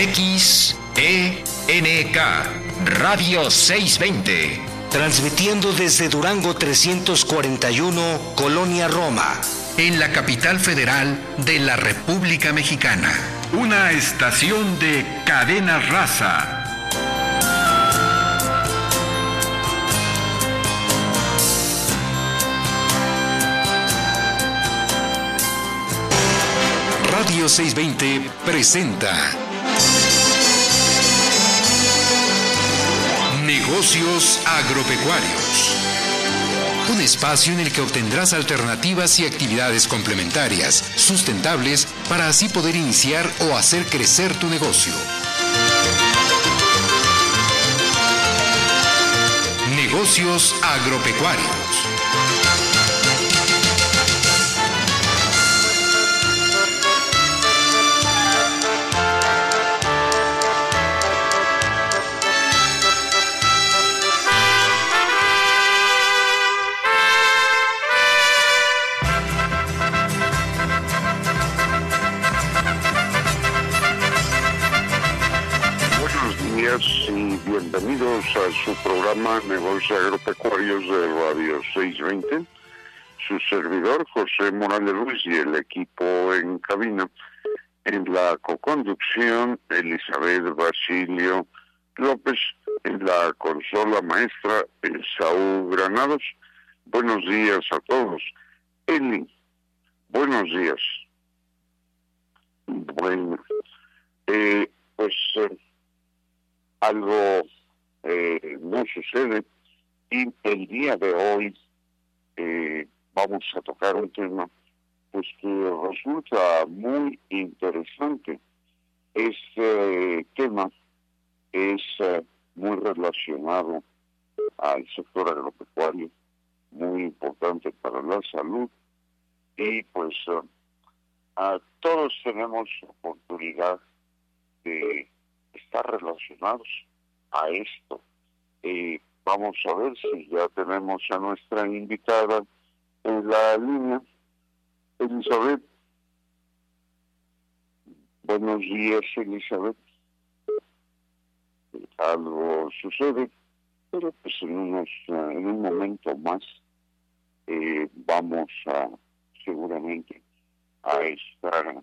XENK Radio 620. Transmitiendo desde Durango 341, Colonia Roma. En la capital federal de la República Mexicana. Una estación de cadena raza. Radio 620 presenta Negocios agropecuarios. Un espacio en el que obtendrás alternativas y actividades complementarias, sustentables, para así poder iniciar o hacer crecer tu negocio. Negocios agropecuarios. A su programa Negocios Agropecuarios de Radio 620. Su servidor José Morales Luis y el equipo en cabina. En la coconducción Elizabeth Basilio López. En la consola maestra Saúl Granados. Buenos días a todos. Eli, buenos días. Bueno, eh, pues... Eh, algo eh, no sucede y el día de hoy eh, vamos a tocar un tema pues que resulta muy interesante. Este tema es eh, muy relacionado al sector agropecuario, muy importante para la salud y pues a todos tenemos oportunidad de estar relacionados a esto. Eh, vamos a ver si ya tenemos a nuestra invitada en la línea. Elizabeth. Buenos días, Elizabeth. Algo sucede, pero pues en, unos, en un momento más eh, vamos a seguramente a estar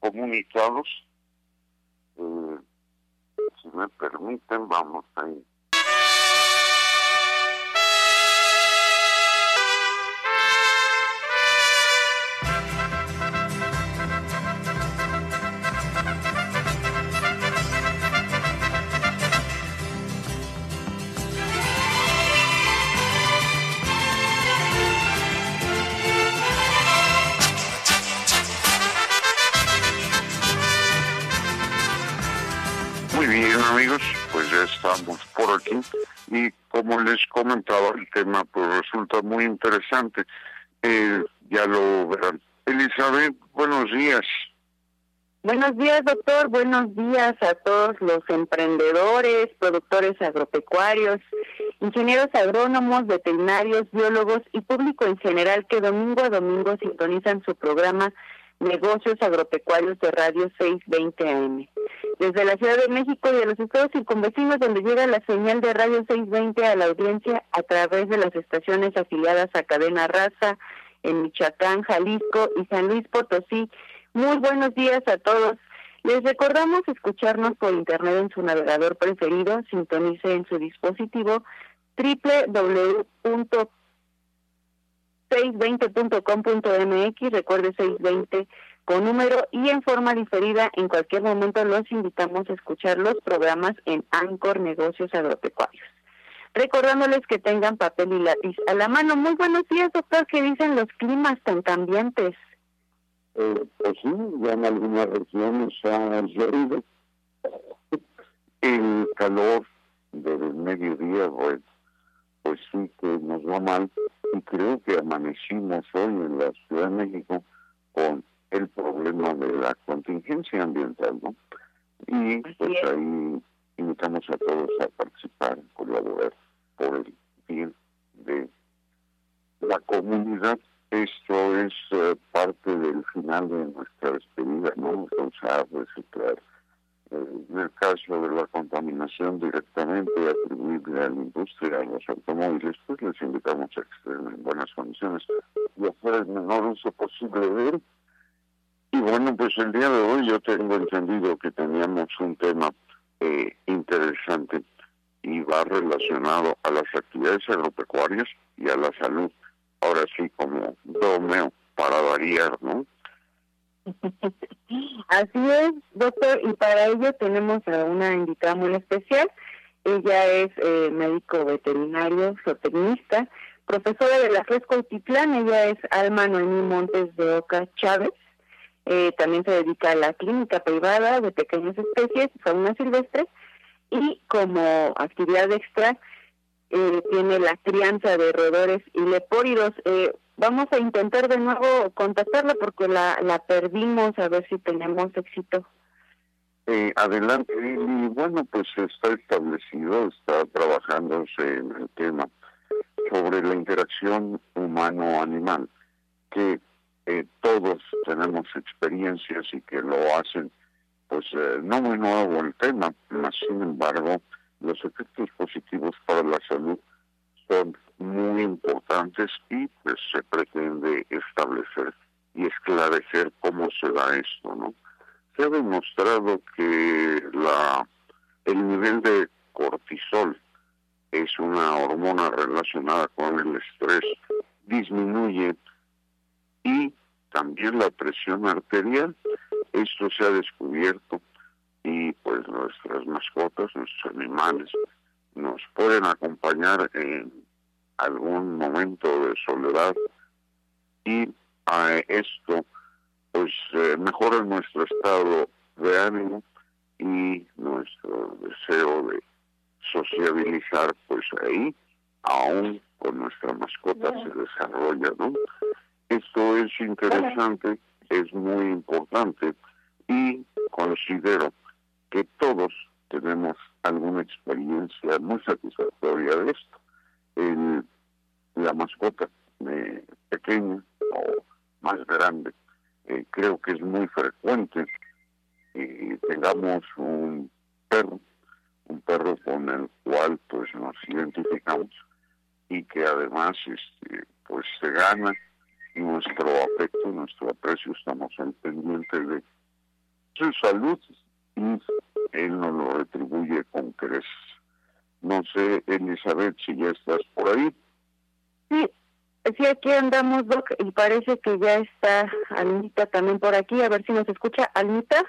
comunicados eh, si me permiten, vamos a estamos por aquí y como les comentaba el tema pues resulta muy interesante, eh, ya lo verán. Elizabeth, buenos días. Buenos días, doctor. Buenos días a todos los emprendedores, productores agropecuarios, ingenieros agrónomos, veterinarios, biólogos y público en general que domingo a domingo sintonizan su programa Negocios Agropecuarios de Radio 620 AM. Desde la Ciudad de México y de los estados circunvecinos donde llega la señal de Radio 620 a la audiencia a través de las estaciones afiliadas a Cadena Raza en Michoacán, Jalisco y San Luis Potosí. Muy buenos días a todos. Les recordamos escucharnos por internet en su navegador preferido. Sintonice en su dispositivo www 620.com.mx, recuerde 620 con número y en forma diferida en cualquier momento los invitamos a escuchar los programas en Ancor Negocios Agropecuarios. Recordándoles que tengan papel y lápiz a la mano. Muy buenos días, doctor. ¿Qué dicen los climas tan cambiantes? Eh, pues sí, ya en algunas regiones ha llovido. El calor del mediodía, pues, pues sí que nos va mal y creo que amanecimos hoy en la Ciudad de México con el problema de la contingencia ambiental, ¿no? Y pues ahí invitamos a todos a participar, colaborar por el bien de la comunidad. Esto es eh, parte del final de nuestra despedida, ¿no? Usar, reciclar, eh, información directamente atribuible a la industria, a los automóviles, pues les invitamos a que estén en buenas condiciones y hacer el menor uso posible de él. Y bueno, pues el día de hoy yo tengo entendido que teníamos un tema eh, interesante y va relacionado a las actividades agropecuarias y a la salud. Ahora sí, como domeo para variar, ¿no? Así es, doctor, y para ello tenemos a una invitada muy especial. Ella es eh, médico veterinario, zootecnista, profesora de la Fresco Utitlán. Ella es Alma Noemí Montes de Oca Chávez. Eh, también se dedica a la clínica privada de pequeñas especies, fauna silvestre, y como actividad extra eh, tiene la crianza de roedores y lepóridos. Eh, vamos a intentar de nuevo contactarla porque la, la perdimos, a ver si tenemos éxito. Eh, adelante, y bueno, pues está establecido, está trabajándose en el tema sobre la interacción humano-animal, que eh, todos tenemos experiencias y que lo hacen, pues eh, no muy nuevo el tema, mas sin embargo, los efectos positivos para la salud son muy importantes y pues se pretende establecer y esclarecer cómo se da esto, ¿no? Se ha demostrado que la el nivel de cortisol es una hormona relacionada con el estrés disminuye y también la presión arterial. Esto se ha descubierto y pues nuestras mascotas, nuestros animales nos pueden acompañar en algún momento de soledad. Y a esto pues eh, mejora nuestro estado de ánimo y nuestro deseo de sociabilizar pues ahí aún con nuestra mascota se desarrolla no esto es interesante es muy importante y considero que todos tenemos alguna experiencia muy satisfactoria de esto el, la mascota eh, pequeña o más grande. Eh, creo que es muy frecuente que tengamos un perro, un perro con el cual pues nos identificamos y que además este pues se gana nuestro afecto, nuestro aprecio, estamos al pendiente de su salud y él nos lo retribuye con creces. No sé, Elizabeth, si ya estás por ahí. Sí, sí, aquí andamos, Doc, y parece que ya está Almita también por aquí. A ver si nos escucha. Almita.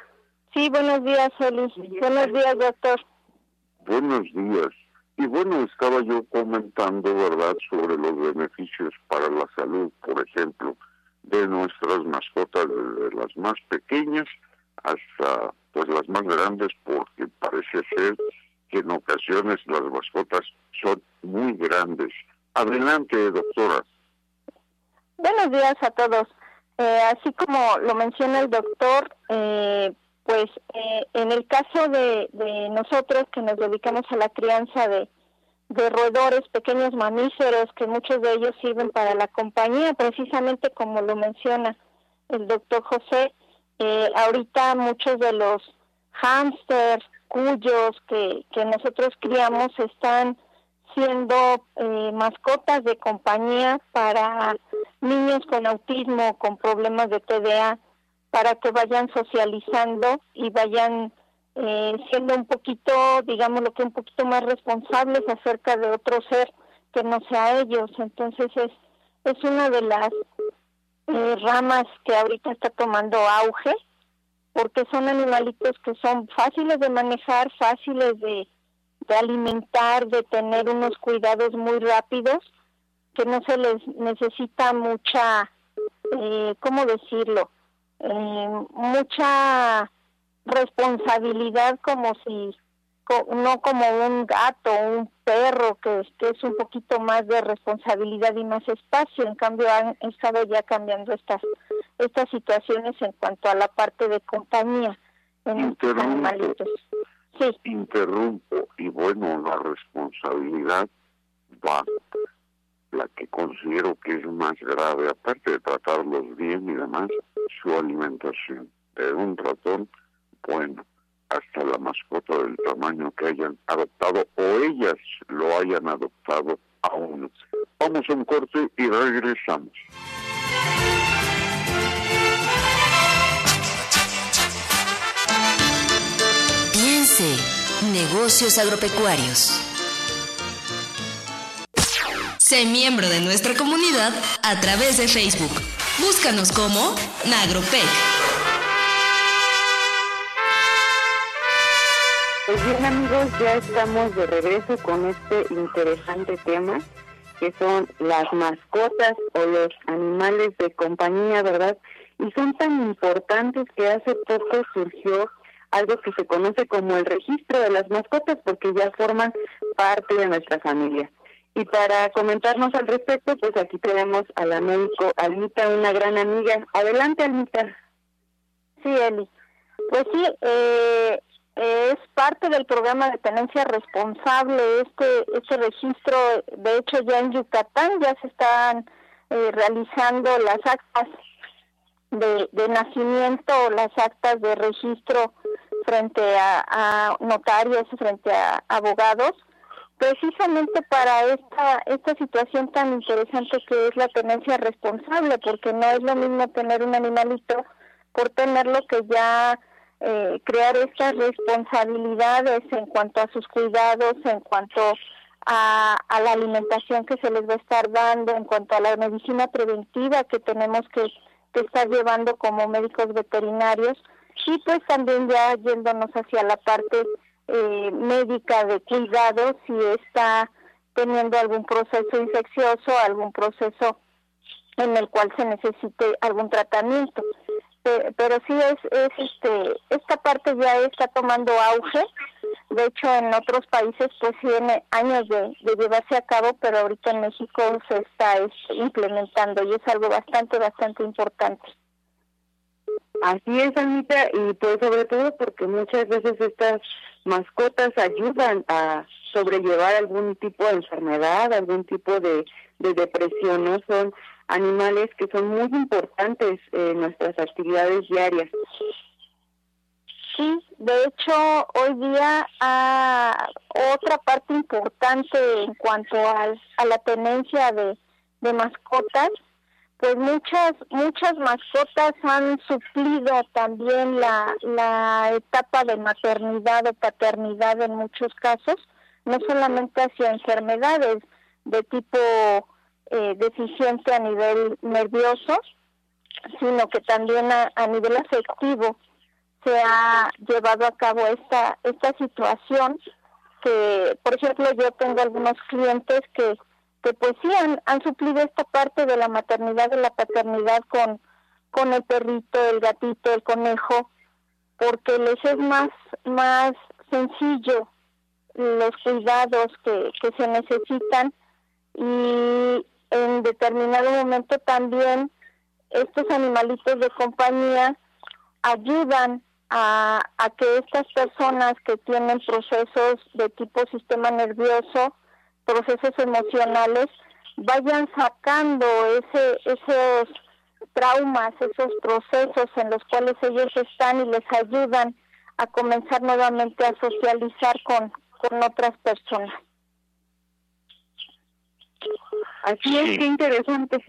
Sí, buenos días, Elis. Buenos días, doctor. Buenos días. Y bueno, estaba yo comentando, ¿verdad?, sobre los beneficios para la salud, por ejemplo, de nuestras mascotas, desde las más pequeñas hasta pues las más grandes, porque parece ser que en ocasiones las mascotas son muy grandes. Adelante, doctora. Buenos días a todos. Eh, así como lo menciona el doctor, eh, pues eh, en el caso de, de, nosotros que nos dedicamos a la crianza de, de roedores, pequeños mamíferos, que muchos de ellos sirven para la compañía, precisamente como lo menciona el doctor José, ahorita muchos de los hámsters, cuyos que, que nosotros criamos están siendo eh, mascotas de compañía para niños con autismo, con problemas de TDA, para que vayan socializando y vayan eh, siendo un poquito, digamos lo que un poquito más responsables acerca de otro ser que no sea ellos. Entonces es, es una de las eh, ramas que ahorita está tomando auge porque son animalitos que son fáciles de manejar, fáciles de, alimentar, de tener unos cuidados muy rápidos, que no se les necesita mucha, eh, ¿cómo decirlo? Eh, mucha responsabilidad como si no como un gato o un perro que, es un poquito más de responsabilidad y más espacio. En cambio han estado ya cambiando estas estas situaciones en cuanto a la parte de compañía en interrumpo, sí. interrumpo y bueno la responsabilidad va la que considero que es más grave aparte de tratarlos bien y demás su alimentación. De un ratón bueno hasta la mascota del tamaño que hayan adoptado o ellas lo hayan adoptado aún. Vamos a un corte y regresamos. Piense, negocios agropecuarios. Sé miembro de nuestra comunidad a través de Facebook. Búscanos como Nagropec. Pues bien amigos, ya estamos de regreso con este interesante tema que son las mascotas o los animales de compañía, ¿verdad? Y son tan importantes que hace poco surgió algo que se conoce como el registro de las mascotas porque ya forman parte de nuestra familia. Y para comentarnos al respecto, pues aquí tenemos a la médico Almita, una gran amiga. Adelante, Almita. Sí, Eli. Pues sí, eh, es parte del programa de tenencia responsable. Este, este registro, de hecho, ya en Yucatán ya se están eh, realizando las actas de, de nacimiento, las actas de registro frente a, a notarios, frente a abogados precisamente para esta esta situación tan interesante que es la tenencia responsable, porque no es lo mismo tener un animalito por tenerlo que ya eh, crear estas responsabilidades en cuanto a sus cuidados, en cuanto a, a, la alimentación que se les va a estar dando, en cuanto a la medicina preventiva que tenemos que, estar llevando como médicos veterinarios y pues también ya yéndonos hacia la parte eh, médica de cuidado si está teniendo algún proceso infeccioso, algún proceso en el cual se necesite algún tratamiento. Pero sí es, es este esta parte ya está tomando auge. De hecho, en otros países pues tiene años de, de llevarse a cabo, pero ahorita en México se está este, implementando y es algo bastante, bastante importante. Así es, Anita, y pues sobre todo porque muchas veces estas mascotas ayudan a sobrellevar algún tipo de enfermedad, algún tipo de, depresión, ¿no? Son animales que son muy importantes en nuestras actividades diarias. Sí, de hecho, hoy día ah, otra parte importante en cuanto al, a la tenencia de, de mascotas pues muchas muchas mascotas han suplido también la, la etapa de maternidad o paternidad en muchos casos, no solamente hacia enfermedades de tipo eh, deficiente a nivel nervioso, sino que también a, a, nivel afectivo se ha llevado a cabo esta esta situación que, por ejemplo, yo tengo algunos clientes que que pues sí han, suplido esta parte de la maternidad, de la paternidad con, con el perrito, el gatito, el conejo, porque les es más, más sencillo los cuidados que, que se necesitan y en determinado momento también estos animalitos de compañía ayudan a, a que estas personas que tienen procesos de tipo sistema nervioso procesos emocionales vayan sacando ese, esos traumas, esos procesos en los cuales ellos están y les ayudan a comenzar nuevamente a socializar con, con otras personas. Así es, qué interesante.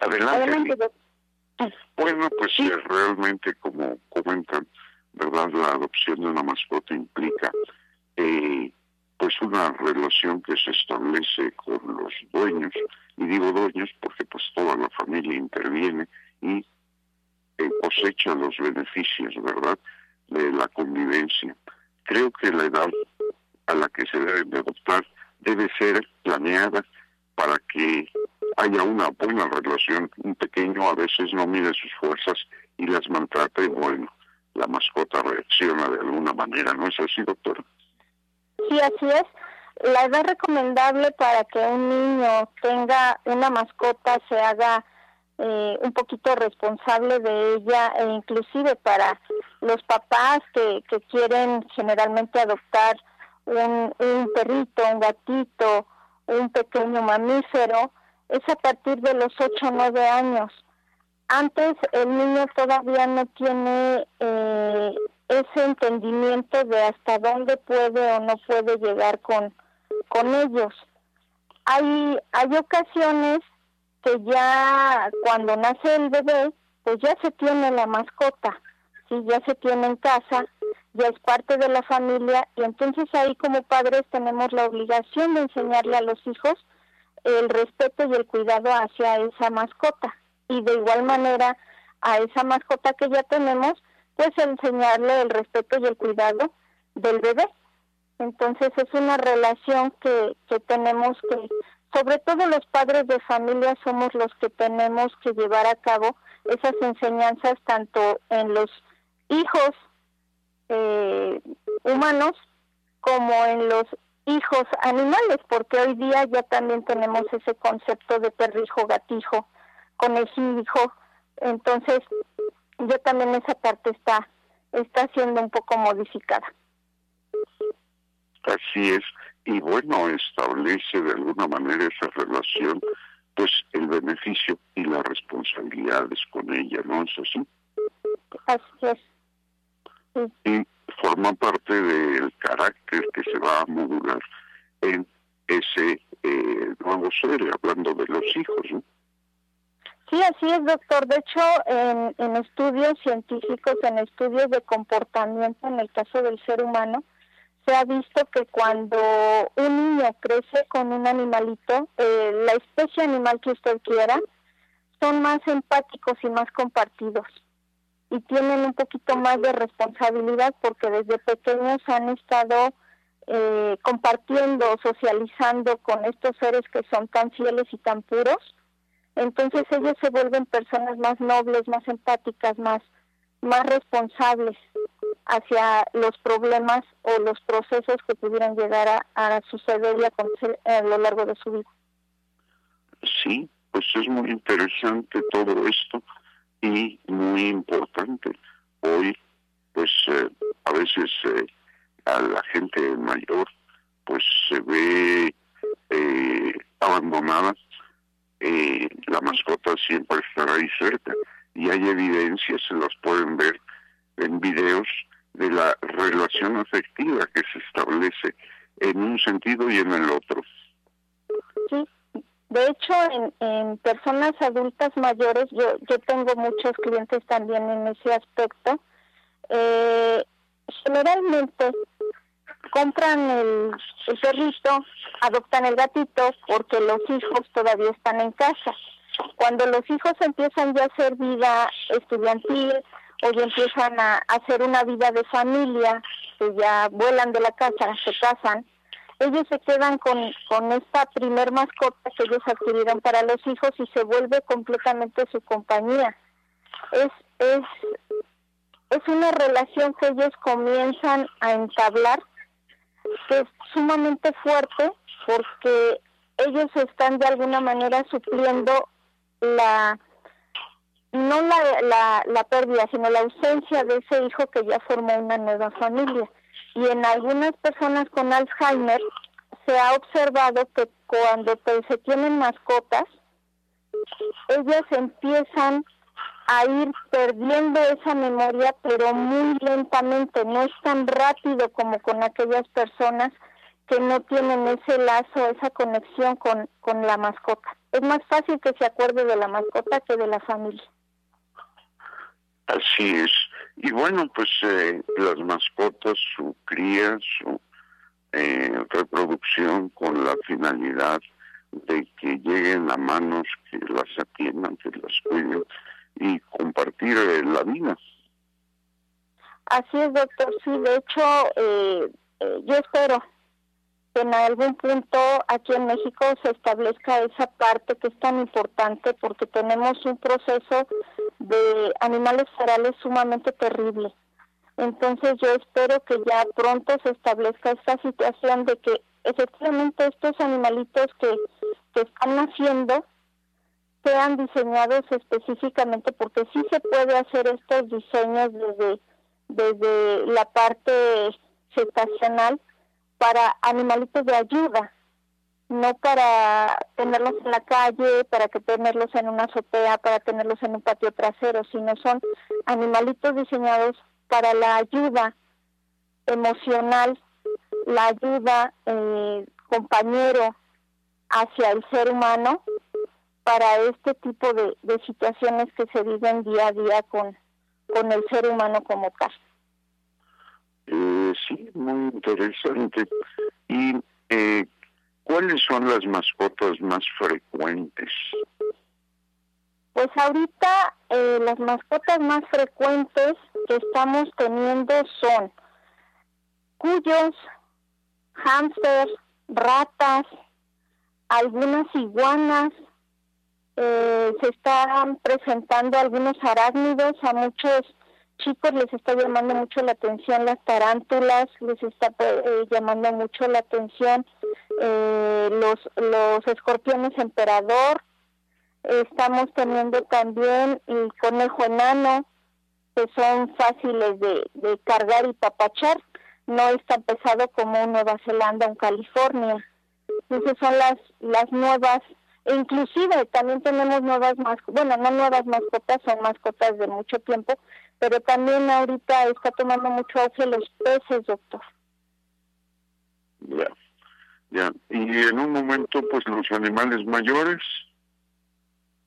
Adelante. Bueno, pues eh, realmente como comentan, ¿verdad? La adopción de una mascota implica eh, pues una relación que se establece con los dueños, y digo dueños porque pues toda la familia interviene y eh, cosecha los beneficios, ¿verdad?, de la convivencia. Creo que la edad a la que se debe de adoptar debe ser planeada para que haya una buena relación. Un pequeño a veces no mide sus fuerzas y las maltrata y bueno, la mascota reacciona de alguna manera, ¿no es así, doctora? Sí, así es. La edad recomendable para que un niño tenga una mascota se haga eh, un poquito responsable de ella e inclusive para los papás que, que quieren generalmente adoptar un, un perrito, un gatito, un pequeño mamífero, es a partir de los 8 o 9 años. Antes el niño todavía no tiene eh, ese entendimiento de hasta dónde puede o no puede llegar con, con ellos. Hay, hay ocasiones que ya cuando nace el bebé, pues ya se tiene la mascota, ¿sí? ya se tiene en casa, ya es parte de la familia y entonces ahí como padres tenemos la obligación de enseñarle a los hijos el respeto y el cuidado hacia esa mascota. Y de igual manera a esa mascota que ya tenemos pues enseñarle el respeto y el cuidado del bebé. Entonces es una relación que, que tenemos que sobre todo los padres de familia somos los que tenemos que llevar a cabo esas enseñanzas tanto en los hijos eh, humanos como en los hijos animales, porque hoy día ya también tenemos ese concepto de perrijo, gatijo, conejijo, entonces ya también esa parte está está siendo un poco modificada. Así es, y bueno, establece de alguna manera esa relación, pues el beneficio y las responsabilidades con ella, ¿no es así? Así es. Y forma parte del carácter que se va a modular en ese eh, nuevo ser, hablando de los hijos, ¿no? Sí, así es, doctor. De hecho, en, estudios científicos, en estudios de comportamiento, en el caso del ser humano, se ha visto que cuando un niño crece con un animalito, eh, la especie animal que usted quiera, son más empáticos y más compartidos y tienen un poquito más de responsabilidad porque desde pequeños han estado eh, compartiendo, socializando con estos seres que son tan fieles y tan puros. Entonces ellos se vuelven personas más nobles, más empáticas, más, más responsables hacia los problemas o los procesos que pudieran llegar a, a suceder y a acontecer a lo largo de su vida. Sí, pues es muy interesante todo esto y muy importante. Hoy, pues eh, a veces eh, a la gente mayor, pues se ve eh, abandonada. la mascota siempre estará ahí cerca y hay evidencias, se las pueden ver en videos de la relación afectiva que se establece en un sentido y en el otro. Sí, de hecho, en, personas adultas mayores, yo, yo tengo muchos clientes también en ese aspecto. Eh, generalmente compran el, el perrito, adoptan el gatito porque los hijos todavía están en casa. Cuando los hijos empiezan ya a hacer vida estudiantil o ya empiezan a hacer una vida de familia, que ya vuelan de la casa, se casan, ellos se quedan con, con esta primer mascota que ellos adquirieron para los hijos y se vuelve completamente su compañía. Es, es, es una relación que ellos comienzan a entablar que es sumamente fuerte porque ellos están de alguna manera supliendo la no la, la, la pérdida, sino la ausencia de ese hijo que ya formó una nueva familia y en algunas personas con Alzheimer se ha observado que cuando se tienen mascotas, ellas empiezan a ir perdiendo esa memoria, pero muy lentamente, no es tan rápido como con aquellas personas que no tienen ese lazo, esa conexión con, con la mascota. Es más fácil que se acuerde de la mascota que de la familia. Así es. Y bueno, pues eh, las mascotas, su cría, su eh, reproducción con la finalidad de que lleguen a manos que las atiendan, que las cuiden y compartir eh, la vida. Así es, doctor. Sí, de hecho, yo espero en algún punto aquí en México se establezca esa parte que es tan importante porque tenemos un proceso de animales ferales sumamente terrible. Entonces yo espero que ya pronto se establezca esta situación de que efectivamente estos animalitos que, que están naciendo sean diseñados específicamente porque sí se puede hacer estos diseños desde, desde la parte gestacional para animalitos de ayuda, no para tenerlos en la calle, para que tenerlos en una azotea, para tenerlos en un patio trasero, sino son animalitos diseñados para la ayuda emocional, la ayuda eh, compañero hacia el ser humano para este tipo de, situaciones que se viven día a día con, con el ser humano como tal. Eh, sí, muy interesante. ¿Y eh, cuáles son las mascotas más frecuentes? Pues ahorita eh, las mascotas más frecuentes que estamos teniendo son cuyos, hámsters, ratas, algunas iguanas, eh, se están presentando algunos arácnidos, a muchos chicos les está llamando mucho la atención las tarántulas, les está eh, llamando mucho la atención eh, los, los escorpiones emperador, estamos teniendo también el conejo enano, que son fáciles de, cargar y papachar, no es tan pesado como un Nueva Zelanda o California. Esas son las, las nuevas, e inclusive también tenemos nuevas mascotas, bueno, no nuevas mascotas, son mascotas de mucho tiempo, pero también ahorita está tomando mucho auge los peces, doctor. Ya, ya. Y en un momento, pues los animales mayores.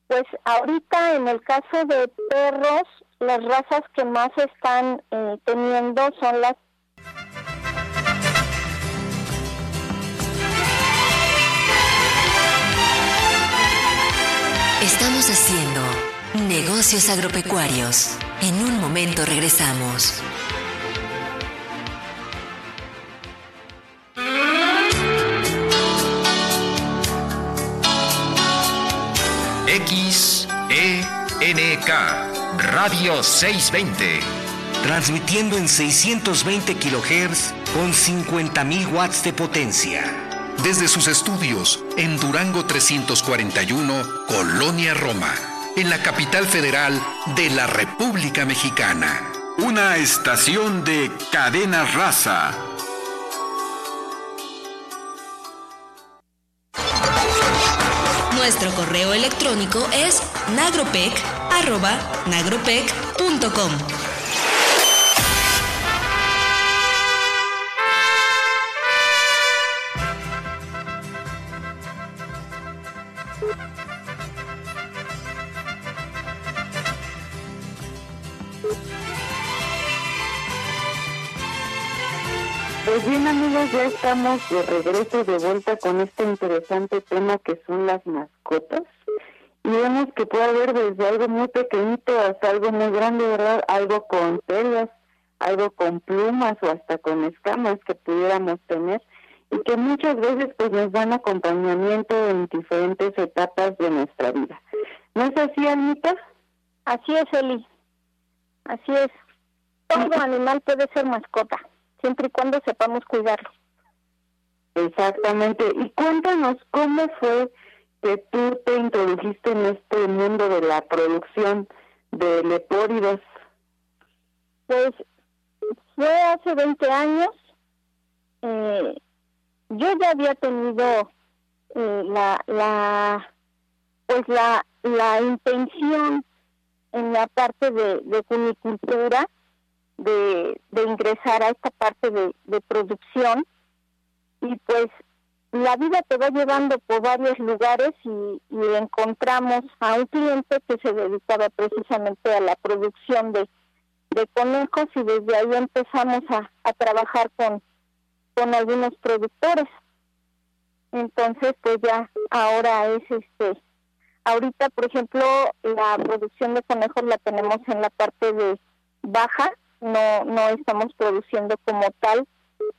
Pues ahorita en el caso de perros, las razas que más están eh, teniendo son las Estamos haciendo negocios agropecuarios. En un momento regresamos. XENK Radio 620. Transmitiendo en 620 kHz con 50.000 watts de potencia desde sus estudios en Durango 341, Colonia Roma, en la capital federal de la República Mexicana. Una estación de cadena raza. Nuestro correo electrónico es nagropec.com. amigos, ya estamos de regreso de vuelta con este interesante tema que son las mascotas. Y vemos que puede haber desde algo muy pequeñito hasta algo muy grande, ¿verdad? Algo con pelos, algo con plumas o hasta con escamas que pudiéramos tener y que muchas veces pues nos dan acompañamiento en diferentes etapas de nuestra vida. ¿No es así, Anita? Así es, Eli. Así es. Todo animal puede ser mascota siempre y cuando sepamos cuidarlo. Exactamente. Y cuéntanos cómo fue que tú te introdujiste en este mundo de la producción de lepóridos. Pues fue hace 20 años. Eh, yo ya había tenido eh, la, la, pues la, la intención en la parte de, de cunicultura de, ingresar a esta parte de, producción y pues la vida te va llevando por varios lugares y, encontramos a un cliente que se dedicaba precisamente a la producción de, conejos y desde ahí empezamos a, a trabajar con, con algunos productores. Entonces, pues ya ahora es este, ahorita por ejemplo la producción de conejos la tenemos en la parte de baja no no estamos produciendo como tal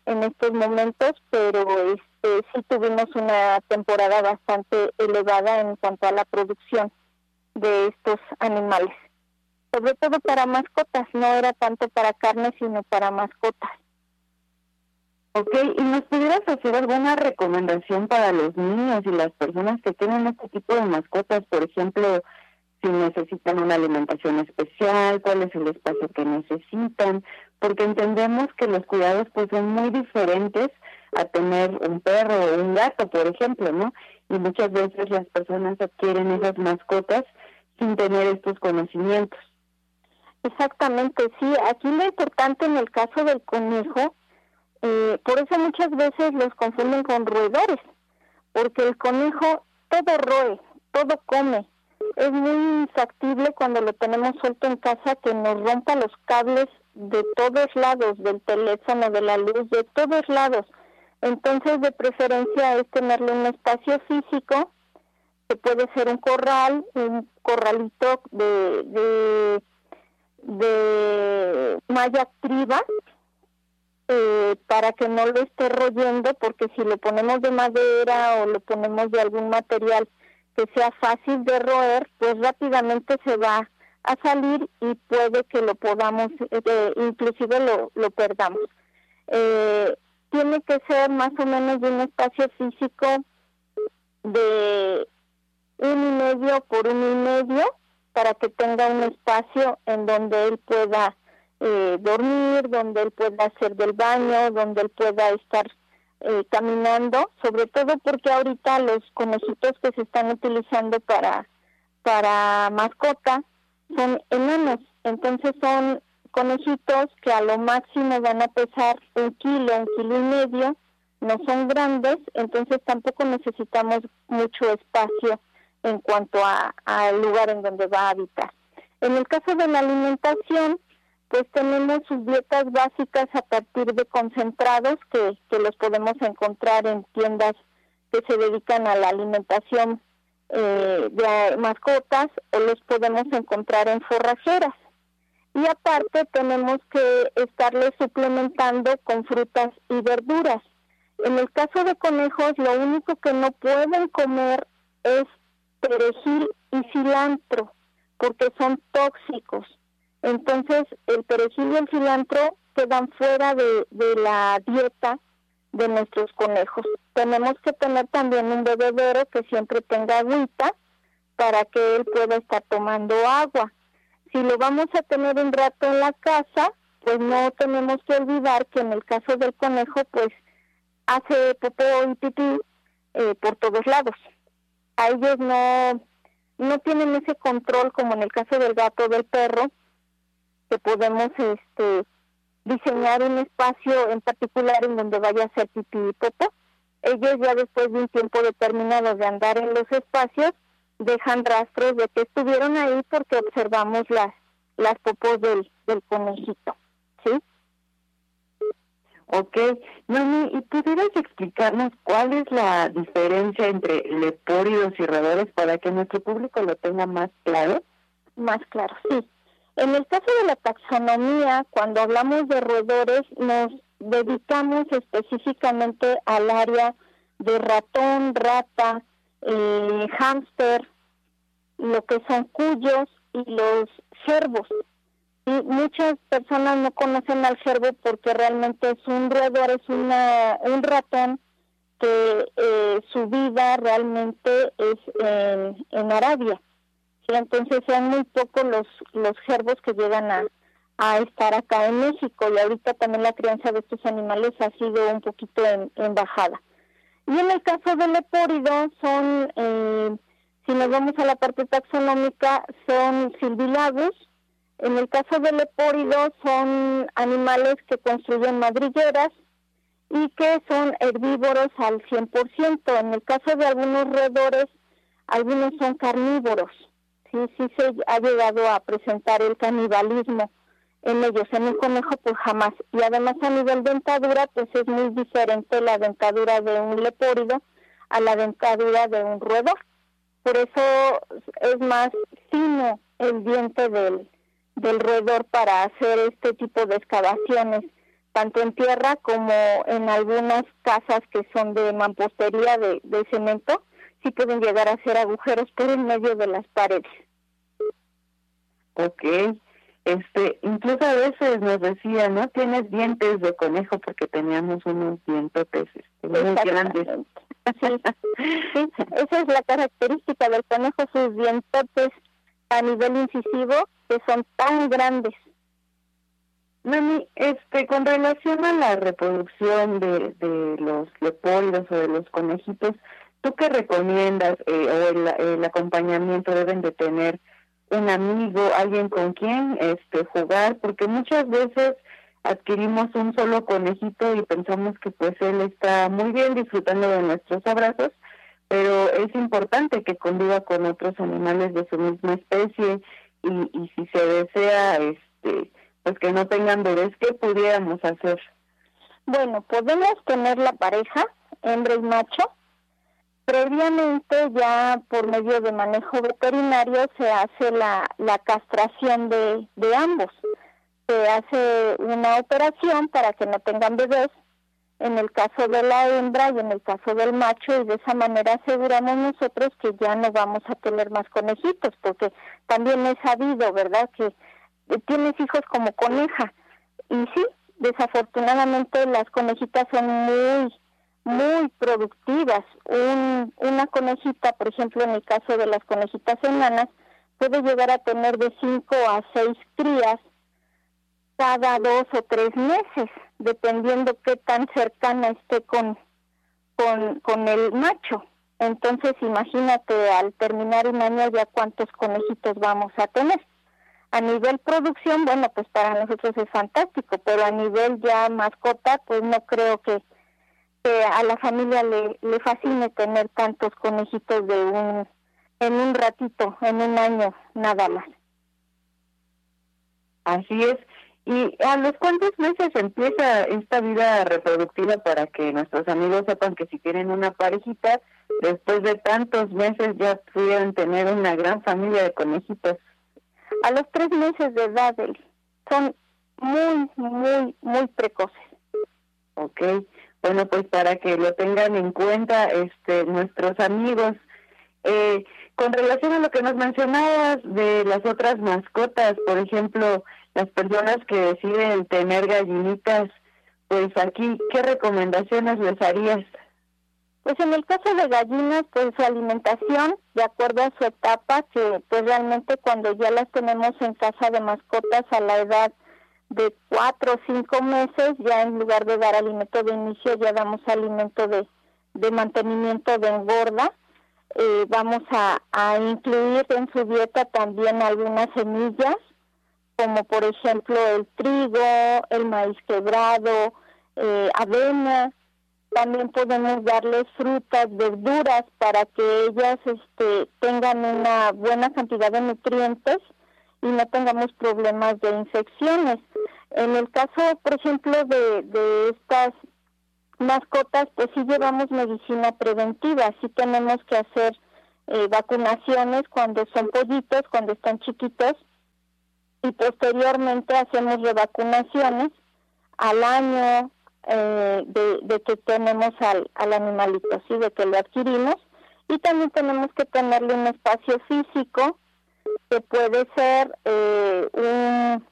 en estos momentos, pero este sí tuvimos una temporada bastante elevada en cuanto a la producción de estos animales. Sobre todo para mascotas, no era tanto para carne, sino para mascotas. Ok, ¿y nos pudieras hacer alguna recomendación para los niños y las personas que tienen este tipo de mascotas? Por ejemplo, si necesitan una alimentación especial, cuál es el espacio que necesitan, porque entendemos que los cuidados pues son muy diferentes a tener un perro o un gato, por ejemplo, ¿no? Y muchas veces las personas adquieren esas mascotas sin tener estos conocimientos. Exactamente, sí. Aquí lo importante en el caso del conejo, eh, por eso muchas veces los confunden con roedores, porque el conejo todo roe, todo come. Es muy factible cuando lo tenemos suelto en casa que nos rompa los cables de todos lados, del teléfono, de la luz, de todos lados. Entonces, de preferencia es tenerle un espacio físico, que puede ser un corral, un corralito de, de, de malla triba, eh, para que no lo esté royendo, porque si lo ponemos de madera o lo ponemos de algún material que sea fácil de roer, pues rápidamente se va a salir y puede que lo podamos, eh, inclusive lo, lo perdamos. Eh, tiene que ser más o menos de un espacio físico de un y medio por uno y medio para que tenga un espacio en donde él pueda eh, dormir, donde él pueda hacer del baño, donde él pueda estar eh, caminando, sobre todo porque ahorita los conejitos que se están utilizando para, para mascota son enanos, entonces son conejitos que a lo máximo van a pesar un kilo, un kilo y medio, no son grandes, entonces tampoco necesitamos mucho espacio en cuanto al lugar en donde va a habitar. En el caso de la alimentación, pues tenemos sus dietas básicas a partir de concentrados que, que los podemos encontrar en tiendas que se dedican a la alimentación eh, de mascotas o los podemos encontrar en forrajeras. Y aparte tenemos que estarles suplementando con frutas y verduras. En el caso de conejos, lo único que no pueden comer es perejil y cilantro, porque son tóxicos. Entonces, el perejil y el cilantro quedan fuera de, de la dieta de nuestros conejos. Tenemos que tener también un bebedero que siempre tenga agüita para que él pueda estar tomando agua. Si lo vamos a tener un rato en la casa, pues no tenemos que olvidar que en el caso del conejo, pues hace popó y pipí eh, por todos lados. A ellos no, no tienen ese control como en el caso del gato o del perro, que podemos este diseñar un espacio en particular en donde vaya a hacer pipí y popó. Ellos ya después de un tiempo determinado de andar en los espacios, dejan rastros de que estuvieron ahí porque observamos las, las popos del, del conejito. ¿Sí? Ok. Mami, ¿y pudieras explicarnos cuál es la diferencia entre lepóridos y roedores para que nuestro público lo tenga más claro? Más claro, sí. En el caso de la taxonomía, cuando hablamos de roedores, nos dedicamos específicamente al área de ratón, rata, eh, hámster, lo que son cuyos y los cervos. Y muchas personas no conocen al cervo porque realmente es un roedor, es una, un ratón que eh, su vida realmente es en, en Arabia entonces son muy pocos los, los cervos que llegan a, a estar acá en México y ahorita también la crianza de estos animales ha sido un poquito en, bajada. Y en el caso del lepórido son, eh, si nos vamos a la parte taxonómica, son silvilagos. En el caso del lepórido son animales que construyen madrigueras y que son herbívoros al 100%. En el caso de algunos roedores, algunos son carnívoros sí, sí se ha llegado a presentar el canibalismo en ellos. En el conejo, pues jamás. Y además a nivel dentadura, pues es muy diferente la dentadura de un lepórido a la dentadura de un roedor. Por eso es más fino el diente del, del roedor para hacer este tipo de excavaciones, tanto en tierra como en algunas casas que son de mampostería de, de cemento sí pueden llegar a hacer agujeros por el medio de las paredes. Ok, este, incluso a veces nos decía, ¿no? Tienes dientes de conejo porque teníamos unos dientotes este, muy grandes. Sí, esa es la característica del conejo, sus dientotes a nivel incisivo que son tan grandes. Mami, este, con relación a la reproducción de, de los lepóidos o de los conejitos, ¿Tú qué recomiendas eh, o el, acompañamiento deben de tener un amigo, alguien con quien este jugar, porque muchas veces adquirimos un solo conejito y pensamos que pues él está muy bien disfrutando de nuestros abrazos, pero es importante que conviva con otros animales de su misma especie y, y si se desea este pues que no tengan bebés, ¿qué pudiéramos hacer? Bueno, podemos tener la pareja, hembra y macho. Previamente ya por medio de manejo veterinario se hace la, la castración de, de ambos. Se hace una operación para que no tengan bebés en el caso de la hembra y en el caso del macho y de esa manera aseguramos nosotros que ya no vamos a tener más conejitos porque también es sabido, ¿verdad? Que tienes hijos como coneja y sí, desafortunadamente las conejitas son muy, muy productivas. Un, una conejita, por ejemplo, en el caso de las conejitas enanas, puede llegar a tener de 5 a 6 crías cada dos o tres meses, dependiendo qué tan cercana esté con, con, con el macho. Entonces, imagínate, al terminar un año ya cuántos conejitos vamos a tener. A nivel producción, bueno, pues para nosotros es fantástico, pero a nivel ya mascota, pues no creo que, a la familia le, le fascine tener tantos conejitos de un en un ratito, en un año, nada más. Así es. ¿Y a los cuántos meses empieza esta vida reproductiva para que nuestros amigos sepan que si tienen una parejita, después de tantos meses ya pudieran tener una gran familia de conejitos? a los tres meses de edad son muy, muy, muy precoces. Ok, bueno, pues para que lo tengan en cuenta este nuestros amigos. Eh, con relación a lo que nos mencionabas de las otras mascotas, por ejemplo, las personas que deciden tener gallinitas, pues aquí, ¿qué recomendaciones les harías? Pues en el caso de gallinas, pues su alimentación, de acuerdo a su etapa, que pues realmente cuando ya las tenemos en casa de mascotas a la edad de cuatro o cinco meses, ya en lugar de dar alimento de inicio, ya damos alimento de, de mantenimiento de engorda. Eh, vamos a, a incluir en su dieta también algunas semillas, como por ejemplo el trigo, el maíz quebrado, eh, avena, también podemos darles frutas, verduras para que ellas este, tengan una buena cantidad de nutrientes y no tengamos problemas de infecciones. En el caso, por ejemplo, de, de estas mascotas, pues sí llevamos medicina preventiva, sí tenemos que hacer eh, vacunaciones cuando son pollitos, cuando están chiquitos, y posteriormente hacemos revacunaciones al año, eh, de, que tenemos al, al animalito, ¿sí? de que lo adquirimos. Y también tenemos que tenerle un espacio físico que puede ser eh, un,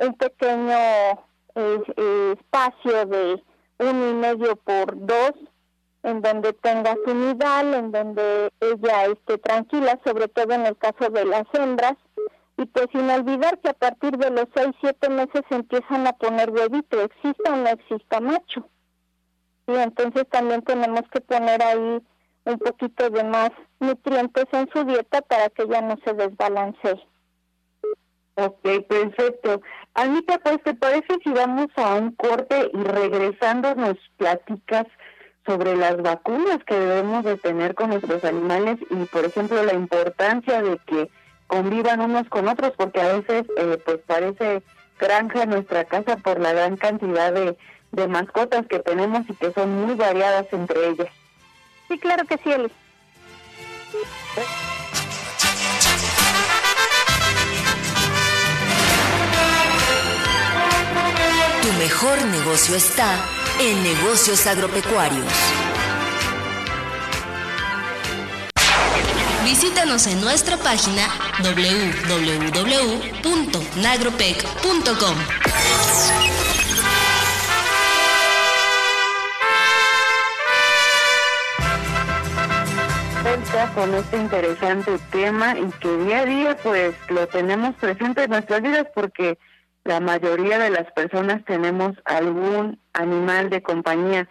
un pequeño espacio de uno y medio por dos en donde tenga su nidal, en donde ella esté tranquila, sobre todo en el caso de las hembras, y pues sin olvidar que a partir de los 6, 7 meses empiezan a poner huevito, exista o no exista macho. Y entonces también tenemos que poner ahí un poquito de más nutrientes en su dieta para que ella no se desbalancee. Ok, perfecto. Anita, pues te parece si vamos a un corte y regresando nos platicas sobre las vacunas que debemos de tener con nuestros animales y, por ejemplo, la importancia de que convivan unos con otros, porque a veces eh, pues parece granja nuestra casa por la gran cantidad de, de mascotas que tenemos y que son muy variadas entre ellas. Sí, claro que sí, Eli. Tu mejor negocio está en negocios agropecuarios. Visítanos en nuestra página www.nagropec.com. con este interesante tema y que día a día pues lo tenemos presente en nuestras vidas porque la mayoría de las personas tenemos algún animal de compañía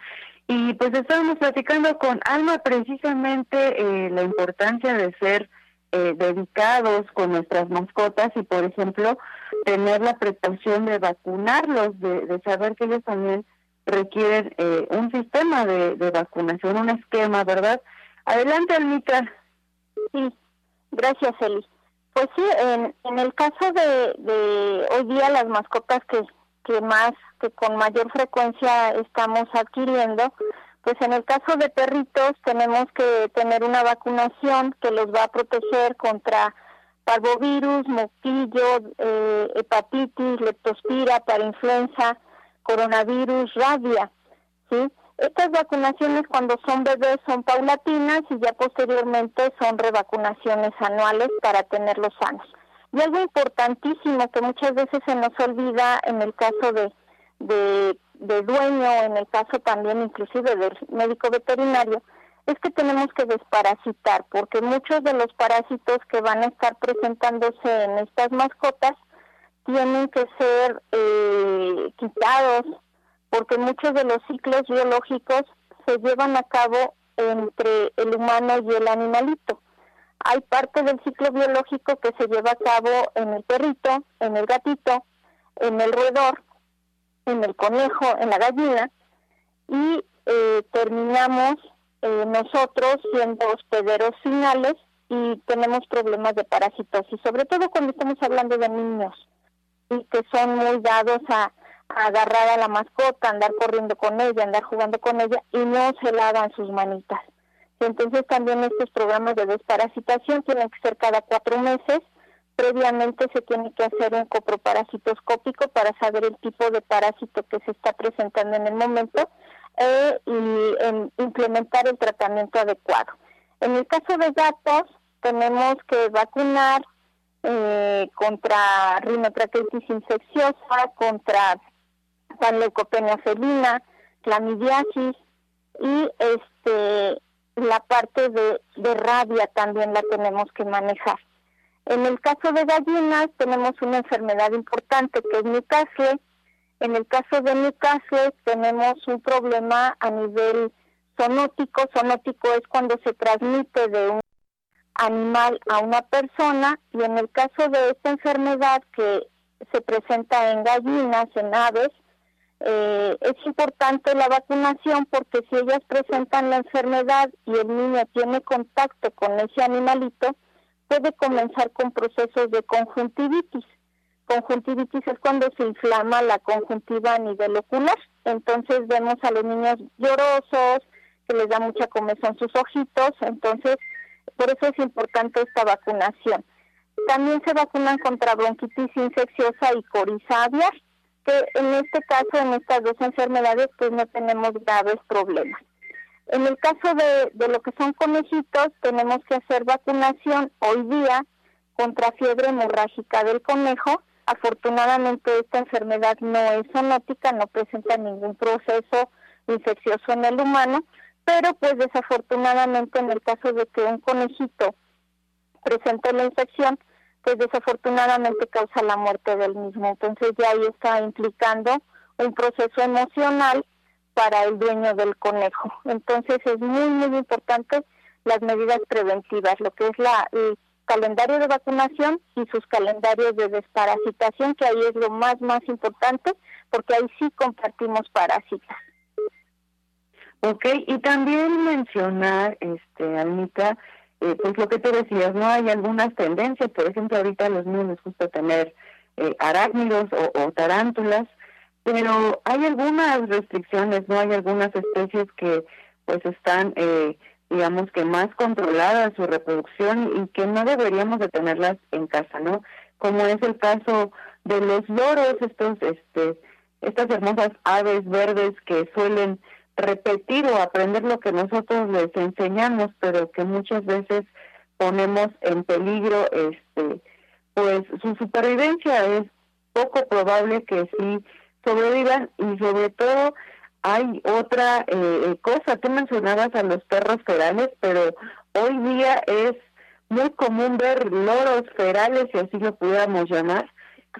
y pues estábamos platicando con Alma precisamente eh, la importancia de ser eh, dedicados con nuestras mascotas y, por ejemplo, tener la precaución de vacunarlos, de, saber que ellos también requieren eh, un sistema de, vacunación, un esquema, ¿verdad? Adelante, Almita. Sí, gracias, Eli. Pues sí, en, en el caso de, de hoy día las mascotas que, que más, que con mayor frecuencia estamos adquiriendo, pues en el caso de perritos tenemos que tener una vacunación que los va a proteger contra parvovirus, mosquillo, eh, hepatitis, leptospira, parainfluenza, coronavirus, rabia, ¿sí? Estas vacunaciones cuando son bebés son paulatinas y ya posteriormente son revacunaciones anuales para tenerlos sanos. Y algo importantísimo que muchas veces se nos olvida en el caso de, de dueño, en el caso también inclusive del médico veterinario, es que tenemos que desparasitar, porque muchos de los parásitos que van a estar presentándose en estas mascotas tienen que ser eh, quitados, porque muchos de los ciclos biológicos se llevan a cabo entre el humano y el animalito. Hay parte del ciclo biológico que se lleva a cabo en el perrito, en el gatito, en el roedor, en el conejo, en la gallina, y eh, terminamos eh, nosotros siendo hospederos finales y tenemos problemas de parasitosis, sobre todo cuando estamos hablando de niños y que son muy dados a, agarrar a la mascota, andar corriendo con ella, andar jugando con ella y no se lavan sus manitas. Entonces también estos programas de desparasitación tienen que ser cada cuatro meses previamente se tiene que hacer un coproparasitoscópico para saber el tipo de parásito que se está presentando en el momento eh, y implementar el tratamiento adecuado. En el caso de gatos, tenemos que vacunar eh, contra rinotraqueitis infecciosa, contra panleucopenia felina, clamidiasis y este la parte de rabia también la tenemos que manejar. En el caso de gallinas tenemos una enfermedad importante que es Newcastle. En el caso de Newcastle tenemos un problema a nivel sonótico. Sonótico es cuando se transmite de un animal a una persona y en el caso de esta enfermedad que se presenta en gallinas, en aves, eh, es importante la vacunación porque si ellas presentan la enfermedad y el niño tiene contacto con ese animalito, puede comenzar con procesos de conjuntivitis. Conjuntivitis es cuando se inflama la conjuntiva a nivel ocular. Entonces vemos a los niños llorosos, que les da mucha comezón sus ojitos. Entonces, por eso es importante esta vacunación. También se vacunan contra bronquitis infecciosa y coriza aviar, que en este caso, en estas dos enfermedades, pues no tenemos graves problemas. En el caso de, lo que son conejitos, tenemos que hacer vacunación hoy día contra fiebre hemorrágica del conejo. Afortunadamente esta enfermedad no es zoonótica, no presenta ningún proceso infeccioso en el humano, pero pues desafortunadamente en el caso de que un conejito presente la infección, pues desafortunadamente causa la muerte del mismo. Entonces ya ahí está implicando un proceso emocional para el dueño del conejo. Entonces es muy, muy importante las medidas preventivas, lo que es la, el calendario de vacunación y sus calendarios de desparasitación, que ahí es lo más, más importante, porque ahí sí compartimos parásitas. Ok, y también mencionar, este, Almita, eh, pues lo que tú decías, ¿no? Hay algunas tendencias, por ejemplo, ahorita a los niños les gusta tener eh, arácnidos o, tarántulas, pero hay algunas restricciones, ¿no? Hay algunas especies que pues están, eh, digamos que más controladas su reproducción y que no deberíamos de tenerlas en casa, ¿no? Como es el caso de los loros, estos, este, estas hermosas aves verdes que suelen repetir o aprender lo que nosotros les enseñamos, pero que muchas veces ponemos en peligro, este, pues su supervivencia es poco probable que sí sobrevivan y sobre todo hay otra eh, cosa, tú mencionabas a los perros ferales, pero hoy día es muy común ver loros ferales, si así lo pudiéramos llamar,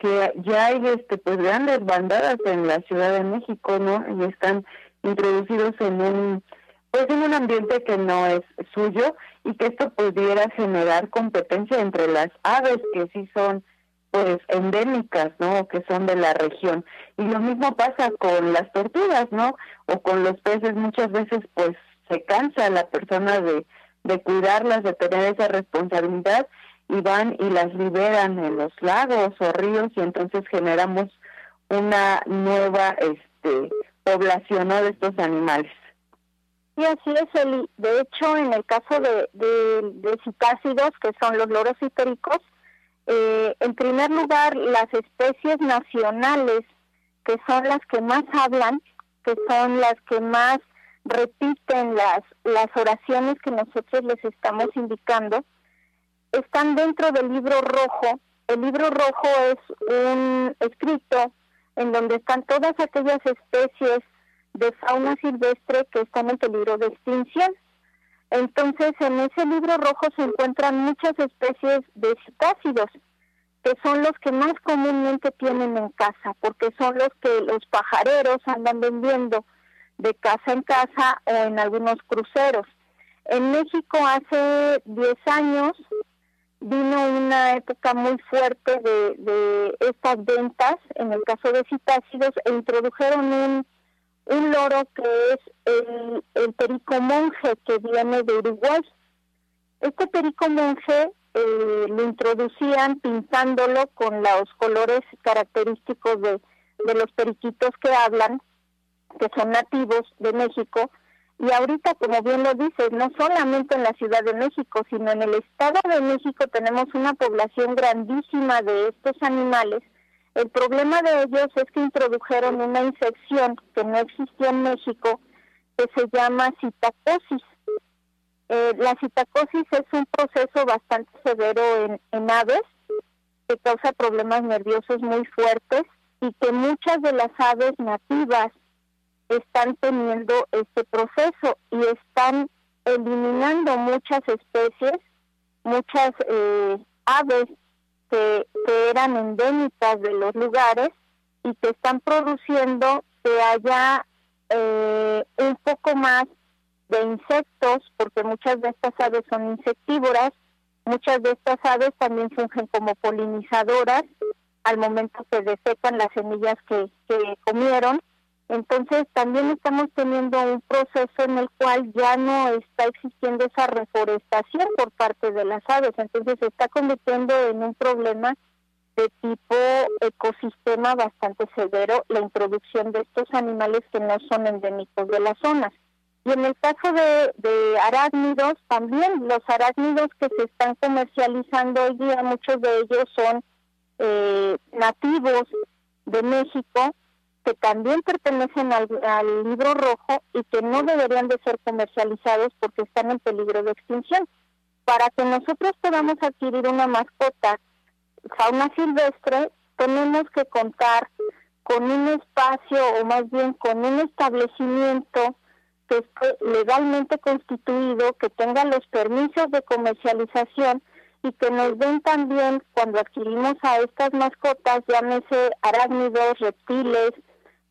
que ya hay este pues grandes bandadas en la Ciudad de México, ¿no? Y están introducidos en un pues en un ambiente que no es suyo y que esto pudiera generar competencia entre las aves que sí son pues endémicas, ¿no? Que son de la región. Y lo mismo pasa con las tortugas, ¿no? O con los peces, muchas veces pues se cansa la persona de, de cuidarlas, de tener esa responsabilidad y van y las liberan en los lagos o ríos y entonces generamos una nueva este población de estos animales. Sí, así es, Eli. De hecho, en el caso de, de, citácidos, que son los loros históricos, eh, en primer lugar, las especies nacionales, que son las que más hablan, que son las que más repiten las, las oraciones que nosotros les estamos indicando, están dentro del libro rojo. El libro rojo es un escrito en donde están todas aquellas especies de fauna silvestre que están en peligro de extinción. Entonces, en ese libro rojo se encuentran muchas especies de citácidos, que son los que más comúnmente tienen en casa, porque son los que los pajareros andan vendiendo de casa en casa o en algunos cruceros. En México hace 10 años vino una época muy fuerte de, estas ventas, en el caso de citácidos, e introdujeron un un loro que es el, el perico monje que viene de Uruguay. Este perico monje eh, lo introducían pintándolo con los colores característicos de, de los periquitos que hablan, que son nativos de México. Y ahorita, como bien lo dices, no solamente en la Ciudad de México, sino en el Estado de México tenemos una población grandísima de estos animales el problema de ellos es que introdujeron una infección que no existía en México, que se llama citacosis. Eh, la citacosis es un proceso bastante severo en, en aves que causa problemas nerviosos muy fuertes y que muchas de las aves nativas están teniendo este proceso y están eliminando muchas especies, muchas eh, aves que, eran endémicas de los lugares y que están produciendo que haya eh, un poco más de insectos, porque muchas de estas aves son insectívoras, muchas de estas aves también fungen como polinizadoras al momento que defecan las semillas que, que comieron entonces también estamos teniendo un proceso en el cual ya no está existiendo esa reforestación por parte de las aves, entonces se está convirtiendo en un problema de tipo ecosistema bastante severo la introducción de estos animales que no son endémicos de las zonas. Y en el caso de, de arácnidos, también los arácnidos que se están comercializando hoy día, muchos de ellos son eh, nativos de México, que también pertenecen al, libro rojo y que no deberían de ser comercializados porque están en peligro de extinción. Para que nosotros podamos adquirir una mascota fauna silvestre, tenemos que contar con un espacio o más bien con un establecimiento que esté legalmente constituido, que tenga los permisos de comercialización y que nos den también cuando adquirimos a estas mascotas, llámese arácnidos, reptiles,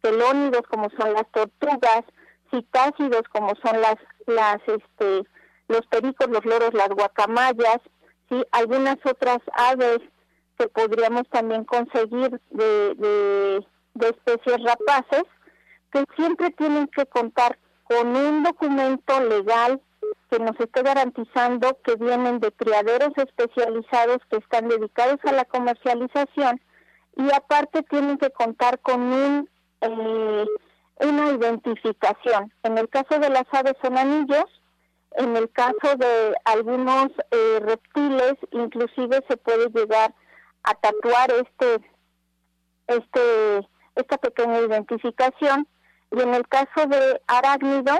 pelónidos como son las tortugas, citácidos como son las las este los pericos, los loros, las guacamayas, sí, algunas otras aves que podríamos también conseguir de, de, de especies rapaces, que siempre tienen que contar con un documento legal que nos esté garantizando que vienen de criaderos especializados que están dedicados a la comercialización y aparte tienen que contar con un eh, una identificación. En el caso de las aves son anillos, en el caso de algunos eh, reptiles inclusive se puede llegar a tatuar este este esta pequeña identificación y en el caso de arácnidos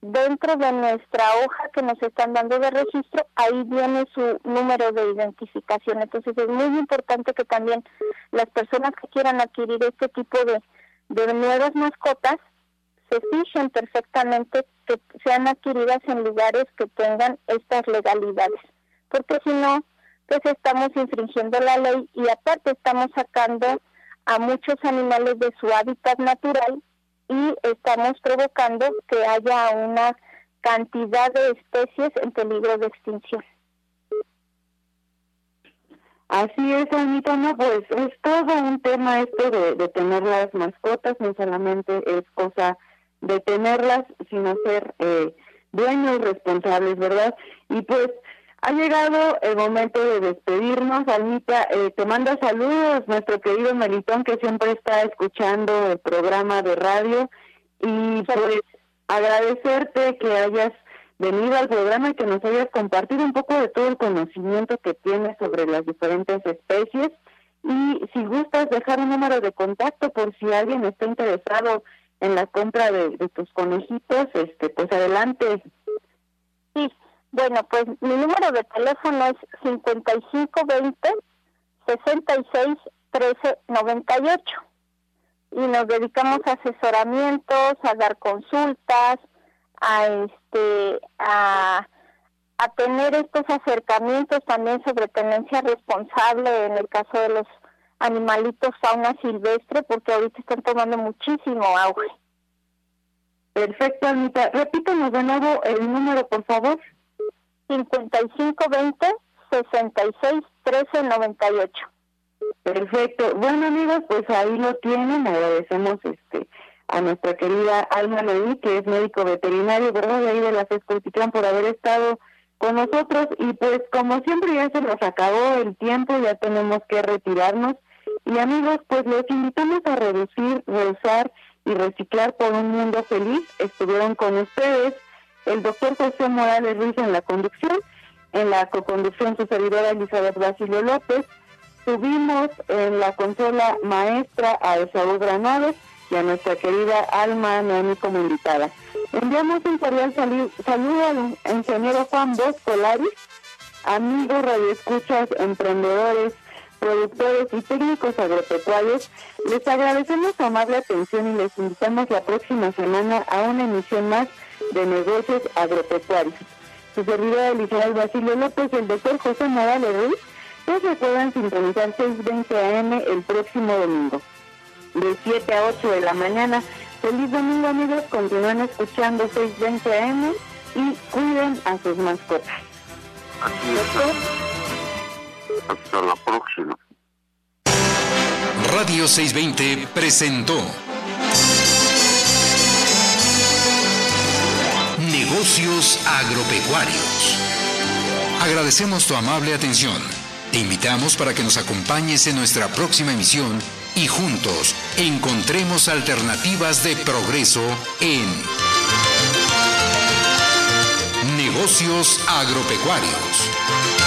dentro de nuestra hoja que nos están dando de registro ahí viene su número de identificación entonces es muy importante que también las personas que quieran adquirir este tipo de de nuevas mascotas se fijen perfectamente que sean adquiridas en lugares que tengan estas legalidades, porque si no, pues estamos infringiendo la ley y aparte estamos sacando a muchos animales de su hábitat natural y estamos provocando que haya una cantidad de especies en peligro de extinción. Así es, Anita, no, pues es todo un tema esto de, tener las mascotas, no solamente es cosa de tenerlas, sino ser eh, dueños responsables, ¿verdad? Y pues ha llegado el momento de despedirnos, Anita, eh, te manda saludos nuestro querido Melitón que siempre está escuchando el programa de radio. Y pues agradecerte que hayas venido al programa y que nos hayas compartido un poco de todo el conocimiento que tienes sobre las diferentes especies. Y si gustas dejar un número de contacto por si alguien está interesado en la compra de, tus conejitos, este, pues adelante. Sí, bueno, pues mi número de teléfono es 5520 66 13 98 y nos dedicamos a asesoramientos, a dar consultas, a este a, a tener estos acercamientos también sobre tenencia responsable en el caso de los animalitos fauna silvestre porque ahorita están tomando muchísimo auge. Perfecto, Anita. Repítanos de nuevo el número, por favor. 5520 66 13 98. Perfecto. Bueno, amigos, pues ahí lo tienen. Agradecemos este a nuestra querida Alma Leí, que es médico veterinario, ¿verdad? De ahí de la FESCOTICAN por haber estado con nosotros. Y pues como siempre ya se nos acabó el tiempo, ya tenemos que retirarnos. Y amigos, pues los invitamos a reducir, reusar y reciclar por un mundo feliz. Estuvieron con ustedes el doctor José Morales Ruiz en la conducción, en la coconducción su servidora Elizabeth Basilio López. Tuvimos en la consola maestra a Esaú Granados y a nuestra querida Alma Noemi como invitada. Enviamos un cordial saludo al ingeniero Juan Bosch Polaris, amigos radioescuchas, emprendedores, productores y técnicos agropecuarios. Les agradecemos su amable atención y les invitamos la próxima semana a una emisión más de negocios agropecuarios. Su servidora Elizabeth Basilio López y el doctor José Morales Ruiz, pues recuerdan sintonizar 6.20 AM el próximo domingo de 7 a 8 de la mañana. Feliz domingo amigos, continúen escuchando 620 AM y cuiden a sus mascotas. Así es. Hasta la próxima. Radio 620 presentó Negocios Agropecuarios. Agradecemos tu amable atención. Te invitamos para que nos acompañes en nuestra próxima emisión y juntos encontremos alternativas de progreso en negocios agropecuarios.